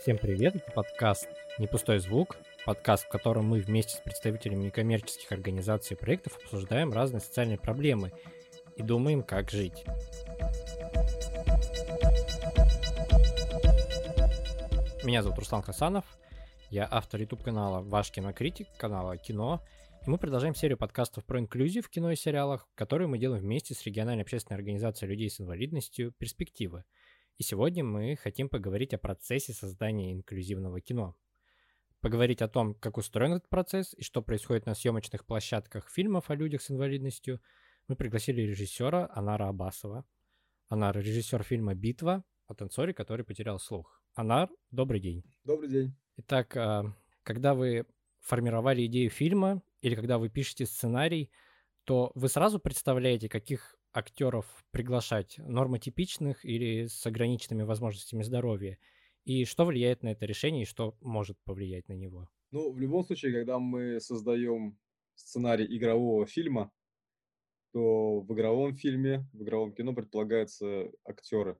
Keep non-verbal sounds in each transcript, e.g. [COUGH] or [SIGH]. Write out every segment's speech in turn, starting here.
Всем привет, это подкаст «Не пустой звук», подкаст, в котором мы вместе с представителями некоммерческих организаций и проектов обсуждаем разные социальные проблемы и думаем, как жить. Меня зовут Руслан Хасанов, я автор YouTube-канала «Ваш кинокритик», канала «Кино», и мы продолжаем серию подкастов про инклюзию в кино и сериалах, которые мы делаем вместе с региональной общественной организацией людей с инвалидностью «Перспективы», и сегодня мы хотим поговорить о процессе создания инклюзивного кино. Поговорить о том, как устроен этот процесс и что происходит на съемочных площадках фильмов о людях с инвалидностью, мы пригласили режиссера Анара Абасова. Анар – режиссер фильма «Битва» о танцоре, который потерял слух. Анар, добрый день. Добрый день. Итак, а, когда вы формировали идею фильма или когда вы пишете сценарий, то вы сразу представляете, каких актеров приглашать, нормотипичных или с ограниченными возможностями здоровья? И что влияет на это решение и что может повлиять на него? Ну, в любом случае, когда мы создаем сценарий игрового фильма, то в игровом фильме, в игровом кино предполагаются актеры.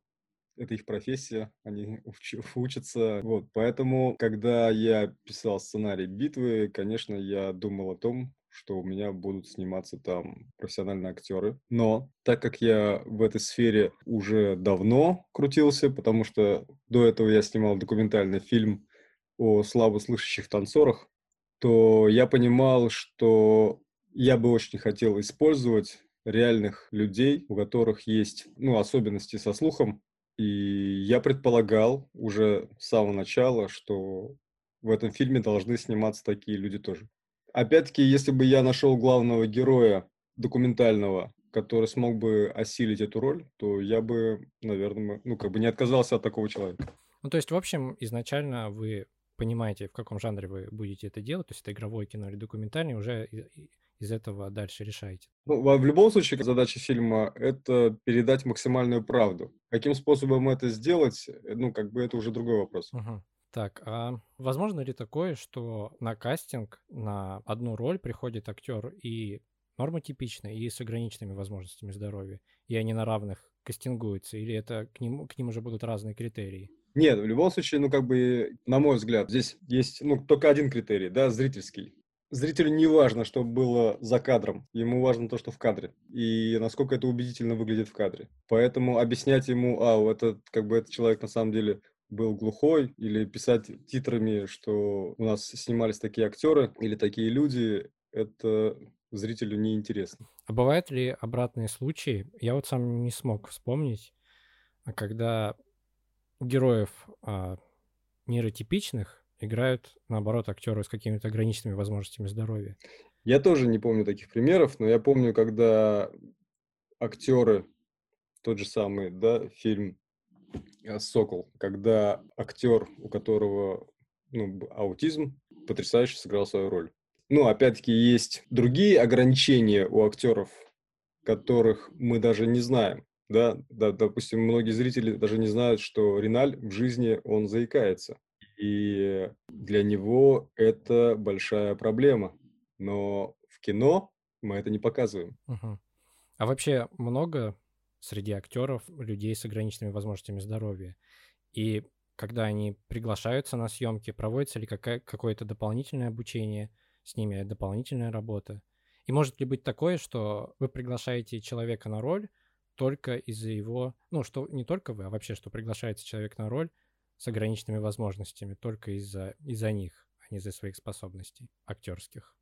Это их профессия, они уч- [LAUGHS] учатся. Вот, поэтому, когда я писал сценарий битвы, конечно, я думал о том, что у меня будут сниматься там профессиональные актеры. Но так как я в этой сфере уже давно крутился, потому что до этого я снимал документальный фильм о слабослышащих танцорах, то я понимал, что я бы очень хотел использовать реальных людей, у которых есть ну, особенности со слухом. И я предполагал уже с самого начала, что в этом фильме должны сниматься такие люди тоже. Опять-таки, если бы я нашел главного героя документального, который смог бы осилить эту роль, то я бы, наверное, ну, как бы не отказался от такого человека. Ну, то есть, в общем, изначально вы понимаете, в каком жанре вы будете это делать, то есть это игровое кино или документальное, уже из этого дальше решаете? Ну, в любом случае, задача фильма — это передать максимальную правду. Каким способом это сделать, ну, как бы это уже другой вопрос. Угу. Так, а возможно ли такое, что на кастинг на одну роль приходит актер и нормотипичный, и с ограниченными возможностями здоровья, и они на равных кастингуются, или это к ним, к ним уже будут разные критерии? Нет, в любом случае, ну, как бы, на мой взгляд, здесь есть, ну, только один критерий, да, зрительский. Зрителю не важно, что было за кадром, ему важно то, что в кадре, и насколько это убедительно выглядит в кадре. Поэтому объяснять ему, а, это, как бы, этот человек на самом деле был глухой, или писать титрами, что у нас снимались такие актеры или такие люди, это зрителю неинтересно. А бывают ли обратные случаи? Я вот сам не смог вспомнить, а когда героев а, нейротипичных играют, наоборот, актеры с какими-то ограниченными возможностями здоровья. Я тоже не помню таких примеров, но я помню, когда актеры, тот же самый, да, фильм Э, «Сокол», когда актер, у которого ну, аутизм, потрясающе сыграл свою роль. Ну, опять-таки, есть другие ограничения у актеров, которых мы даже не знаем. Да, да, допустим, многие зрители даже не знают, что Риналь в жизни он заикается. И для него это большая проблема. Но в кино мы это не показываем. Угу. А вообще много среди актеров людей с ограниченными возможностями здоровья. И когда они приглашаются на съемки, проводится ли какая- какое-то дополнительное обучение с ними, дополнительная работа. И может ли быть такое, что вы приглашаете человека на роль только из-за его, ну, что не только вы, а вообще, что приглашается человек на роль с ограниченными возможностями только из-за из них, а не из-за своих способностей актерских.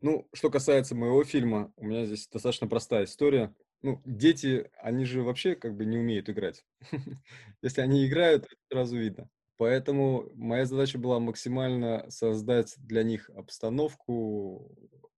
Ну, что касается моего фильма, у меня здесь достаточно простая история ну, дети, они же вообще как бы не умеют играть. [LAUGHS] Если они играют, сразу видно. Поэтому моя задача была максимально создать для них обстановку,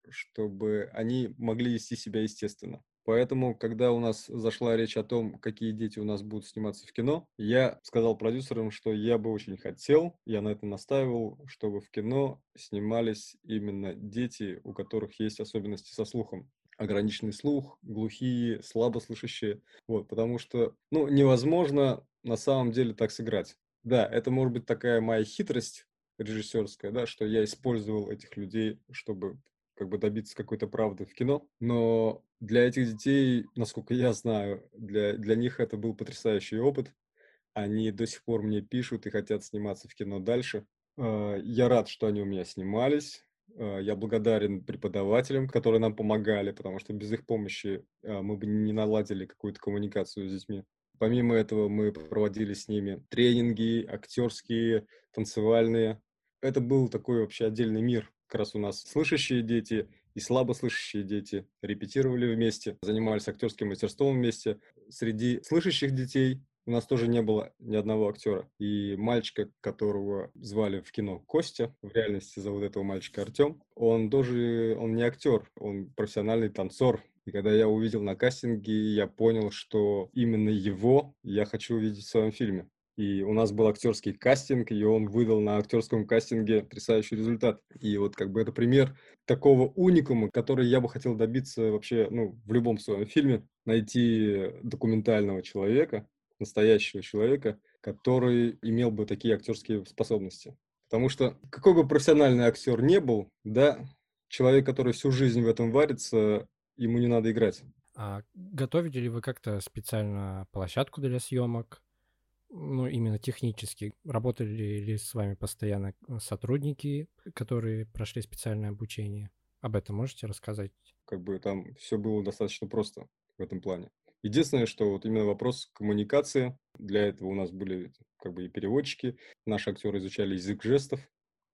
чтобы они могли вести себя естественно. Поэтому, когда у нас зашла речь о том, какие дети у нас будут сниматься в кино, я сказал продюсерам, что я бы очень хотел, я на этом настаивал, чтобы в кино снимались именно дети, у которых есть особенности со слухом ограниченный слух, глухие, слабослышащие. Вот, потому что, ну, невозможно на самом деле так сыграть. Да, это может быть такая моя хитрость режиссерская, да, что я использовал этих людей, чтобы как бы добиться какой-то правды в кино. Но для этих детей, насколько я знаю, для, для них это был потрясающий опыт. Они до сих пор мне пишут и хотят сниматься в кино дальше. А, я рад, что они у меня снимались. А, я благодарен преподавателям, которые нам помогали, потому что без их помощи а, мы бы не наладили какую-то коммуникацию с детьми. Помимо этого мы проводили с ними тренинги, актерские, танцевальные. Это был такой вообще отдельный мир. Как раз у нас слышащие дети и слабослышащие дети репетировали вместе, занимались актерским мастерством вместе. Среди слышащих детей у нас тоже не было ни одного актера. И мальчика, которого звали в кино Костя, в реальности зовут этого мальчика Артем, он тоже, он не актер, он профессиональный танцор. И когда я увидел на кастинге, я понял, что именно его я хочу увидеть в своем фильме. И у нас был актерский кастинг, и он выдал на актерском кастинге потрясающий результат. И вот как бы это пример такого уникума, который я бы хотел добиться вообще, ну, в любом своем фильме. Найти документального человека, настоящего человека, который имел бы такие актерские способности. Потому что какой бы профессиональный актер не был, да, человек, который всю жизнь в этом варится, ему не надо играть. А готовили ли вы как-то специально площадку для съемок? Ну, именно технически. Работали ли с вами постоянно сотрудники, которые прошли специальное обучение? Об этом можете рассказать? Как бы там все было достаточно просто в этом плане. Единственное, что вот именно вопрос коммуникации, для этого у нас были как бы и переводчики, наши актеры изучали язык жестов.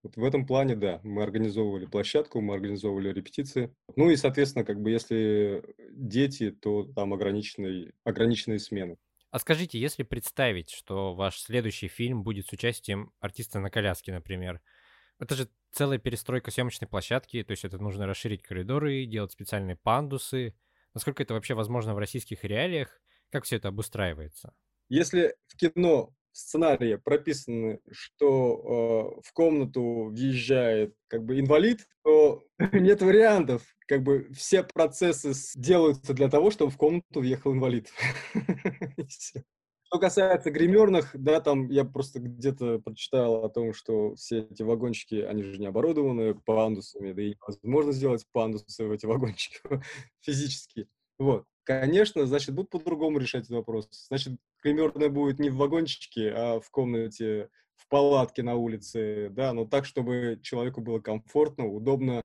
Вот в этом плане, да, мы организовывали площадку, мы организовывали репетиции. Ну и, соответственно, как бы если дети, то там ограниченные, ограниченные смены. А скажите, если представить, что ваш следующий фильм будет с участием артиста на коляске, например, это же целая перестройка съемочной площадки, то есть это нужно расширить коридоры, делать специальные пандусы, Насколько это вообще возможно в российских реалиях? Как все это обустраивается? Если в кино сценарии прописано, что э, в комнату въезжает как бы инвалид, то [LAUGHS] нет вариантов. Как бы все процессы делаются для того, чтобы в комнату въехал инвалид. [LAUGHS] Что касается гримерных, да, там я просто где-то прочитал о том, что все эти вагончики, они же не оборудованы пандусами, да и невозможно сделать пандусы в эти вагончики [LAUGHS] физически. Вот. Конечно, значит, будут по-другому решать этот вопрос. Значит, гримерная будет не в вагончике, а в комнате, в палатке на улице, да, но так, чтобы человеку было комфортно, удобно,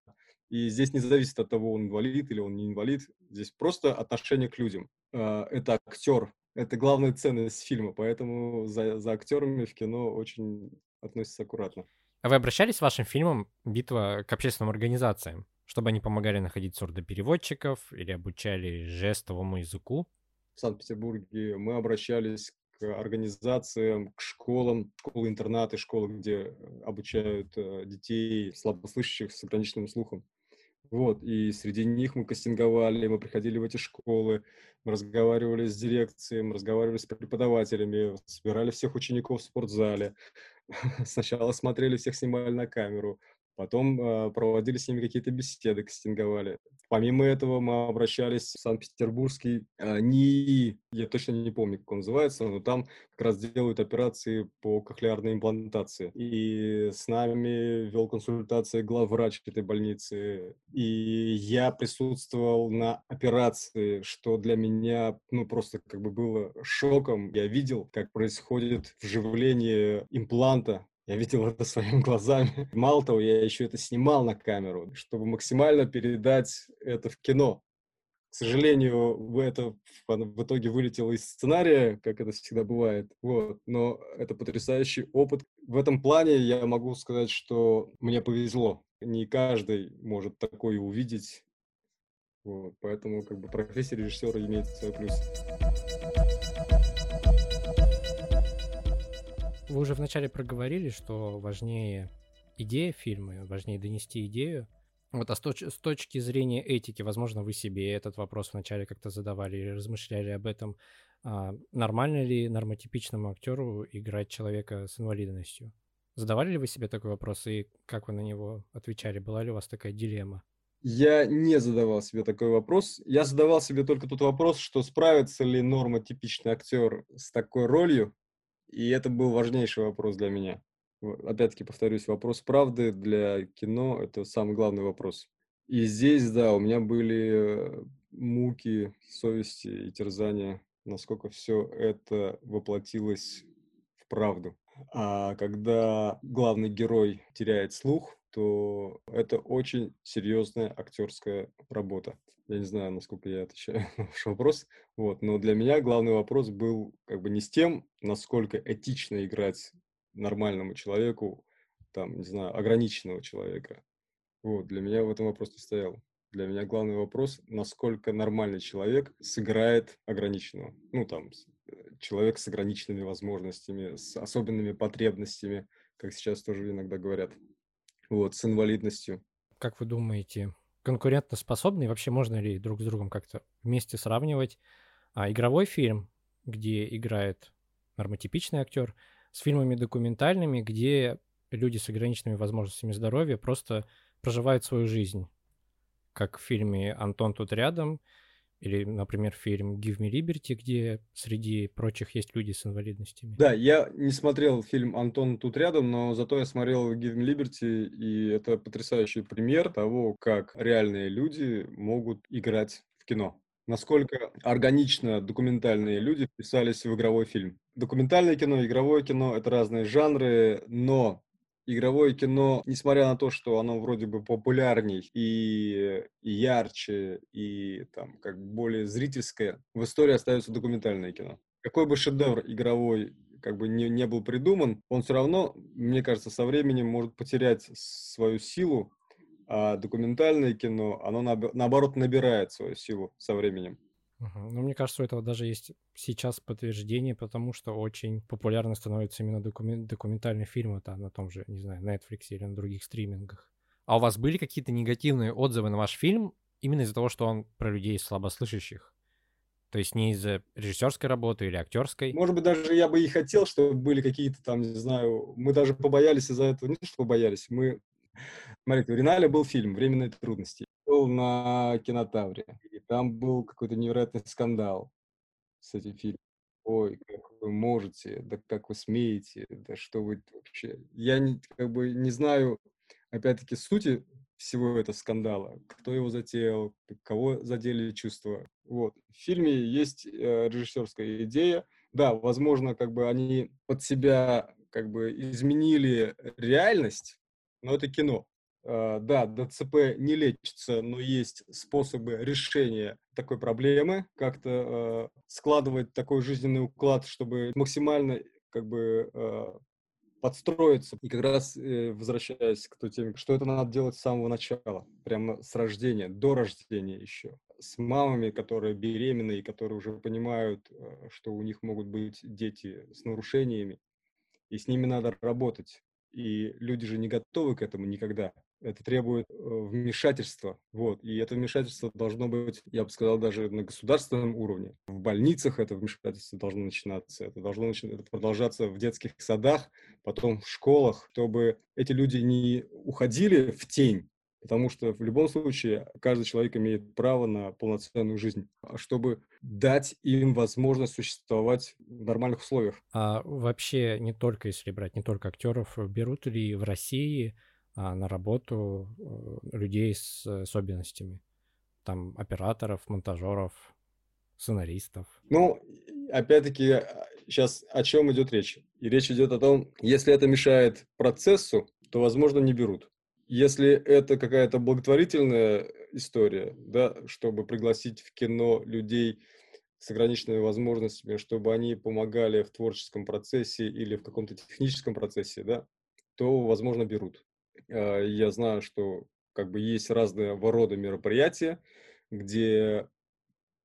и здесь не зависит от того, он инвалид или он не инвалид. Здесь просто отношение к людям. А, это актер, это главная ценность фильма, поэтому за, за актерами в кино очень относятся аккуратно. А вы обращались с вашим фильмом «Битва» к общественным организациям, чтобы они помогали находить сурдопереводчиков или обучали жестовому языку? В Санкт-Петербурге мы обращались к организациям, к школам, школы-интернаты, школы, где обучают э, детей слабослышащих с ограниченным слухом. Вот, и среди них мы кастинговали, мы приходили в эти школы, мы разговаривали с дирекцией, мы разговаривали с преподавателями, собирали всех учеников в спортзале. [LAUGHS] Сначала смотрели, всех снимали на камеру, потом э, проводили с ними какие-то беседы, кастинговали. Помимо этого мы обращались в Санкт-Петербургский э, НИИ, я точно не помню, как он называется, но там как раз делают операции по кохлеарной имплантации. И с нами вел консультации главврач этой больницы. И я присутствовал на операции, что для меня, ну, просто как бы было шоком. Я видел, как происходит вживление импланта я видел это [LAUGHS] своими глазами. Мало того, я еще это снимал на камеру, чтобы максимально передать это в кино. К сожалению, это в итоге вылетело из сценария, как это всегда бывает. Вот. Но это потрясающий опыт. В этом плане я могу сказать, что мне повезло. Не каждый может такое увидеть. Вот. Поэтому как бы профессия режиссера имеет свой плюс. Вы уже вначале проговорили, что важнее идея фильма, важнее донести идею. Вот, а с, точ- с точки зрения этики, возможно, вы себе этот вопрос вначале как-то задавали или размышляли об этом. А, нормально ли нормотипичному актеру играть человека с инвалидностью? Задавали ли вы себе такой вопрос и как вы на него отвечали? Была ли у вас такая дилемма? Я не задавал себе такой вопрос. Я задавал себе только тот вопрос, что справится ли нормотипичный актер с такой ролью, и это был важнейший вопрос для меня. Опять-таки повторюсь, вопрос правды для кино – это самый главный вопрос. И здесь, да, у меня были муки, совести и терзания, насколько все это воплотилось в правду. А когда главный герой теряет слух, то это очень серьезная актерская работа. Я не знаю, насколько я отвечаю [LAUGHS] на ваш вопрос, вот, но для меня главный вопрос был как бы не с тем, насколько этично играть нормальному человеку, там, не знаю, ограниченного человека. Вот, для меня в этом вопрос не стоял. Для меня главный вопрос, насколько нормальный человек сыграет ограниченного. Ну, там, э, человек с ограниченными возможностями, с особенными потребностями, как сейчас тоже иногда говорят, вот, с инвалидностью. Как вы думаете, конкурентоспособны? Вообще можно ли друг с другом как-то вместе сравнивать а, игровой фильм, где играет нормотипичный актер, с фильмами документальными, где люди с ограниченными возможностями здоровья просто проживают свою жизнь? Как в фильме «Антон тут рядом», или, например, фильм «Give me Liberty», где среди прочих есть люди с инвалидностями. Да, я не смотрел фильм «Антон тут рядом», но зато я смотрел «Give me Liberty», и это потрясающий пример того, как реальные люди могут играть в кино. Насколько органично документальные люди вписались в игровой фильм. Документальное кино, игровое кино — это разные жанры, но игровое кино, несмотря на то, что оно вроде бы популярней и, и ярче, и там как более зрительское, в истории остается документальное кино. Какой бы шедевр игровой как бы не, не был придуман, он все равно, мне кажется, со временем может потерять свою силу, а документальное кино, оно наоборот набирает свою силу со временем. Угу. Ну, мне кажется, у этого даже есть сейчас подтверждение, потому что очень популярно становятся именно документ, документальные фильмы там на том же, не знаю, Netflix или на других стримингах. А у вас были какие-то негативные отзывы на ваш фильм именно из-за того, что он про людей слабослышащих? То есть не из-за режиссерской работы или актерской? Может быть, даже я бы и хотел, чтобы были какие-то там, не знаю, мы даже побоялись из-за этого, не то, что побоялись, мы... Смотрите, у Риналя был фильм «Временные трудности». Был на кинотавре там был какой-то невероятный скандал с этим фильмом. Ой, как вы можете, да как вы смеете, да что вы вообще... Я не, как бы не знаю, опять-таки, сути всего этого скандала, кто его затеял, кого задели чувства. Вот. В фильме есть э, режиссерская идея. Да, возможно, как бы они под себя как бы изменили реальность, но это кино. А, да, ДЦП не лечится, но есть способы решения такой проблемы, как-то а, складывать такой жизненный уклад, чтобы максимально как бы а, подстроиться. И как раз э, возвращаясь к той теме, что это надо делать с самого начала, прямо с рождения, до рождения еще. С мамами, которые беременны и которые уже понимают, что у них могут быть дети с нарушениями, и с ними надо работать. И люди же не готовы к этому никогда это требует э, вмешательства, вот, и это вмешательство должно быть, я бы сказал, даже на государственном уровне. В больницах это вмешательство должно начинаться, это должно это продолжаться в детских садах, потом в школах, чтобы эти люди не уходили в тень, потому что в любом случае каждый человек имеет право на полноценную жизнь, а чтобы дать им возможность существовать в нормальных условиях. А вообще не только, если брать, не только актеров, берут ли в России на работу э, людей с особенностями. Там операторов, монтажеров, сценаристов. Ну, опять-таки, сейчас о чем идет речь? И речь идет о том, если это мешает процессу, то, возможно, не берут. Если это какая-то благотворительная история, да, чтобы пригласить в кино людей с ограниченными возможностями, чтобы они помогали в творческом процессе или в каком-то техническом процессе, да, то, возможно, берут. А, я знаю, что как бы есть разные рода мероприятия, где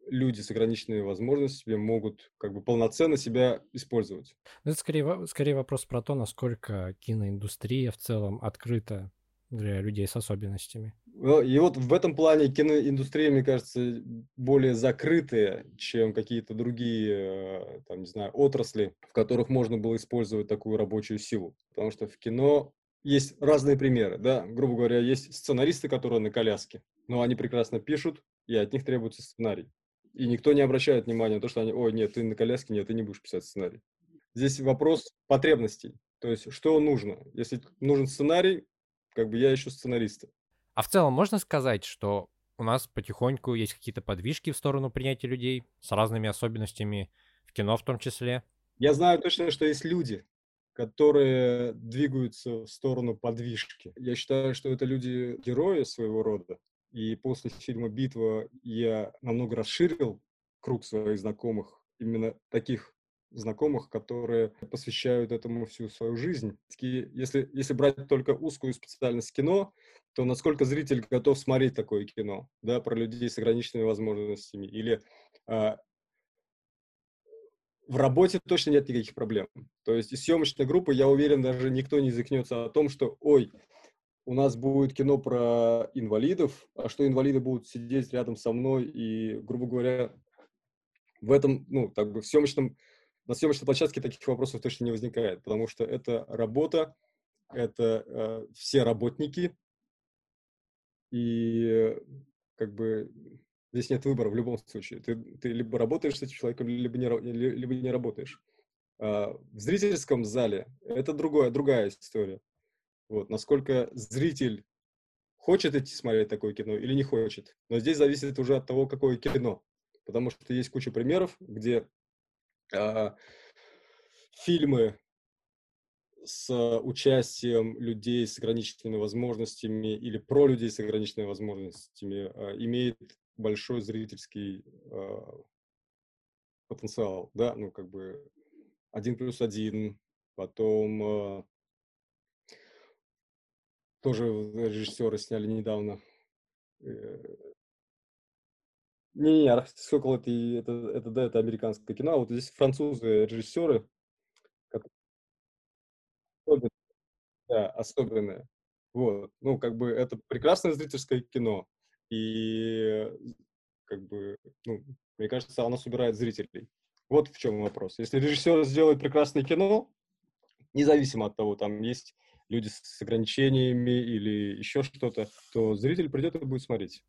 люди с ограниченными возможностями могут как бы полноценно себя использовать. Ну, это скорее, скорее вопрос про то, насколько киноиндустрия в целом открыта для людей с особенностями. Ну, и вот в этом плане киноиндустрия, мне кажется, более закрытая, чем какие-то другие, э, там, не знаю, отрасли, в которых можно было использовать такую рабочую силу. Потому что в кино есть разные примеры, да, грубо говоря, есть сценаристы, которые на коляске, но они прекрасно пишут, и от них требуется сценарий. И никто не обращает внимания на то, что они, ой, нет, ты на коляске, нет, ты не будешь писать сценарий. Здесь вопрос потребностей, то есть что нужно. Если нужен сценарий, как бы я ищу сценариста. А в целом можно сказать, что у нас потихоньку есть какие-то подвижки в сторону принятия людей с разными особенностями, в кино в том числе. Я знаю точно, что есть люди, которые двигаются в сторону подвижки. Я считаю, что это люди-герои своего рода. И после фильма «Битва» я намного расширил круг своих знакомых, именно таких знакомых, которые посвящают этому всю свою жизнь. Если, если брать только узкую специальность кино, то насколько зритель готов смотреть такое кино, да, про людей с ограниченными возможностями, или а, в работе точно нет никаких проблем. То есть из съемочной группы, я уверен, даже никто не закнется о том, что, ой, у нас будет кино про инвалидов, а что инвалиды будут сидеть рядом со мной и, грубо говоря, в этом, ну, так бы в съемочном, на съемочной площадке таких вопросов точно не возникает, потому что это работа, это э, все работники, и как бы здесь нет выбора в любом случае. Ты, ты либо работаешь с этим человеком, либо не, либо не работаешь. А в зрительском зале это другое, другая история. Вот, насколько зритель хочет идти смотреть такое кино или не хочет. Но здесь зависит уже от того, какое кино. Потому что есть куча примеров, где а, фильмы с участием людей с ограниченными возможностями или про людей с ограниченными возможностями а, имеет большой зрительский а, потенциал, да, ну как бы один плюс один, потом а, тоже режиссеры сняли недавно. Э, не, не, «Арктический сокол» это, это, это, да, это американское кино, а вот здесь французы режиссеры, Особенно, да, особенное. Вот. Ну, как бы это прекрасное зрительское кино. И как бы, ну, мне кажется, оно собирает зрителей. Вот в чем вопрос. Если режиссер сделает прекрасное кино, независимо от того, там есть люди с ограничениями или еще что-то, то зритель придет и будет смотреть.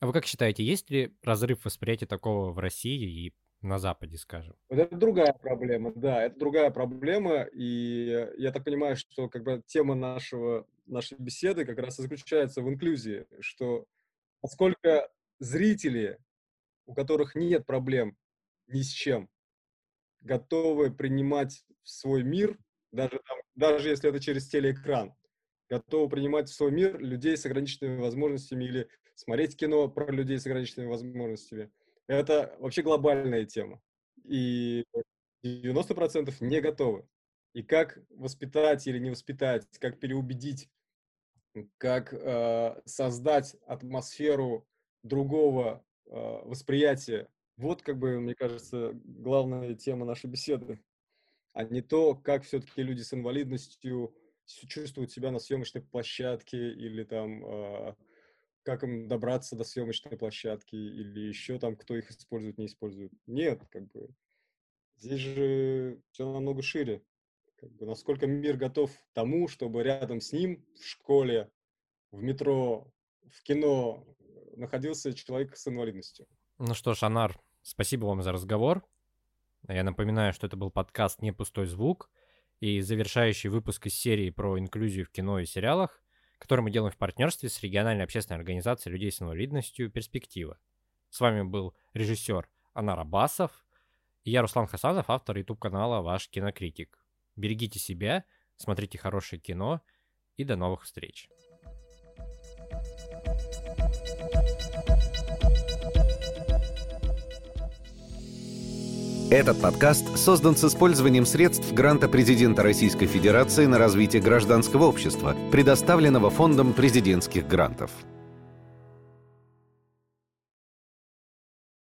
А вы как считаете, есть ли разрыв восприятия такого в России и на Западе, скажем. это другая проблема, да, это другая проблема, и я так понимаю, что как бы тема нашего, нашей беседы как раз и заключается в инклюзии, что насколько зрители, у которых нет проблем ни с чем, готовы принимать в свой мир, даже, даже если это через телеэкран, готовы принимать в свой мир людей с ограниченными возможностями или смотреть кино про людей с ограниченными возможностями, это вообще глобальная тема. И 90% не готовы. И как воспитать или не воспитать, как переубедить, как э, создать атмосферу другого э, восприятия. Вот, как бы, мне кажется, главная тема нашей беседы. А не то, как все-таки люди с инвалидностью чувствуют себя на съемочной площадке или там э, как им добраться до съемочной площадки или еще там, кто их использует, не использует. Нет, как бы здесь же все намного шире. Как бы, насколько мир готов тому, чтобы рядом с ним в школе, в метро, в кино находился человек с инвалидностью. Ну что ж, Анар, спасибо вам за разговор. Я напоминаю, что это был подкаст «Не пустой звук» и завершающий выпуск из серии про инклюзию в кино и сериалах который мы делаем в партнерстве с региональной общественной организацией людей с инвалидностью «Перспектива». С вами был режиссер Анар Абасов и я, Руслан Хасанов, автор YouTube-канала «Ваш кинокритик». Берегите себя, смотрите хорошее кино и до новых встреч. Этот подкаст создан с использованием средств гранта президента Российской Федерации на развитие гражданского общества, предоставленного Фондом президентских грантов.